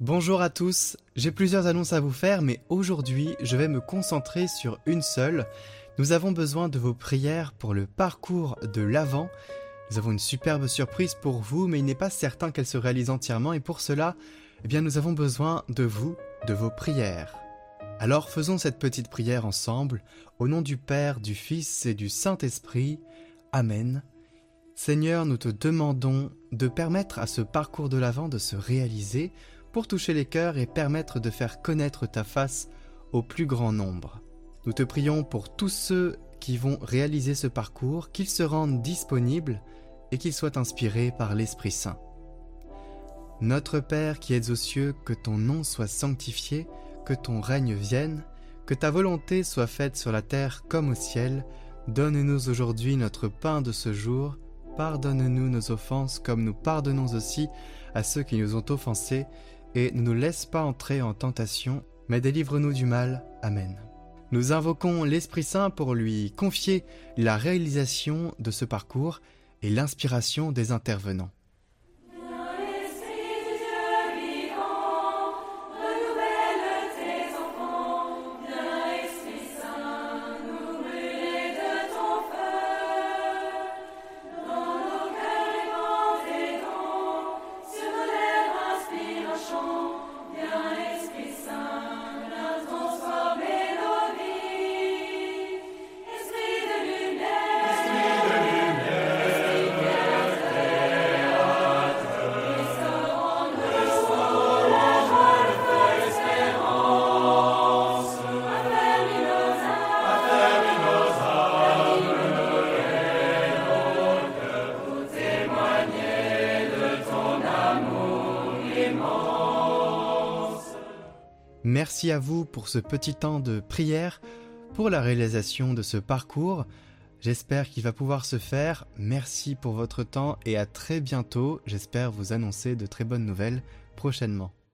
Bonjour à tous, j'ai plusieurs annonces à vous faire, mais aujourd'hui je vais me concentrer sur une seule. Nous avons besoin de vos prières pour le parcours de l'Avent. Nous avons une superbe surprise pour vous, mais il n'est pas certain qu'elle se réalise entièrement, et pour cela, eh bien, nous avons besoin de vous, de vos prières. Alors faisons cette petite prière ensemble, au nom du Père, du Fils et du Saint-Esprit. Amen. Seigneur, nous te demandons de permettre à ce parcours de l'Avent de se réaliser pour toucher les cœurs et permettre de faire connaître ta face au plus grand nombre. Nous te prions pour tous ceux qui vont réaliser ce parcours, qu'ils se rendent disponibles et qu'ils soient inspirés par l'Esprit Saint. Notre Père qui es aux cieux, que ton nom soit sanctifié, que ton règne vienne, que ta volonté soit faite sur la terre comme au ciel, donne-nous aujourd'hui notre pain de ce jour, pardonne-nous nos offenses comme nous pardonnons aussi à ceux qui nous ont offensés, et ne nous laisse pas entrer en tentation, mais délivre-nous du mal. Amen. Nous invoquons l'Esprit Saint pour lui confier la réalisation de ce parcours et l'inspiration des intervenants. Merci à vous pour ce petit temps de prière, pour la réalisation de ce parcours. J'espère qu'il va pouvoir se faire. Merci pour votre temps et à très bientôt. J'espère vous annoncer de très bonnes nouvelles prochainement.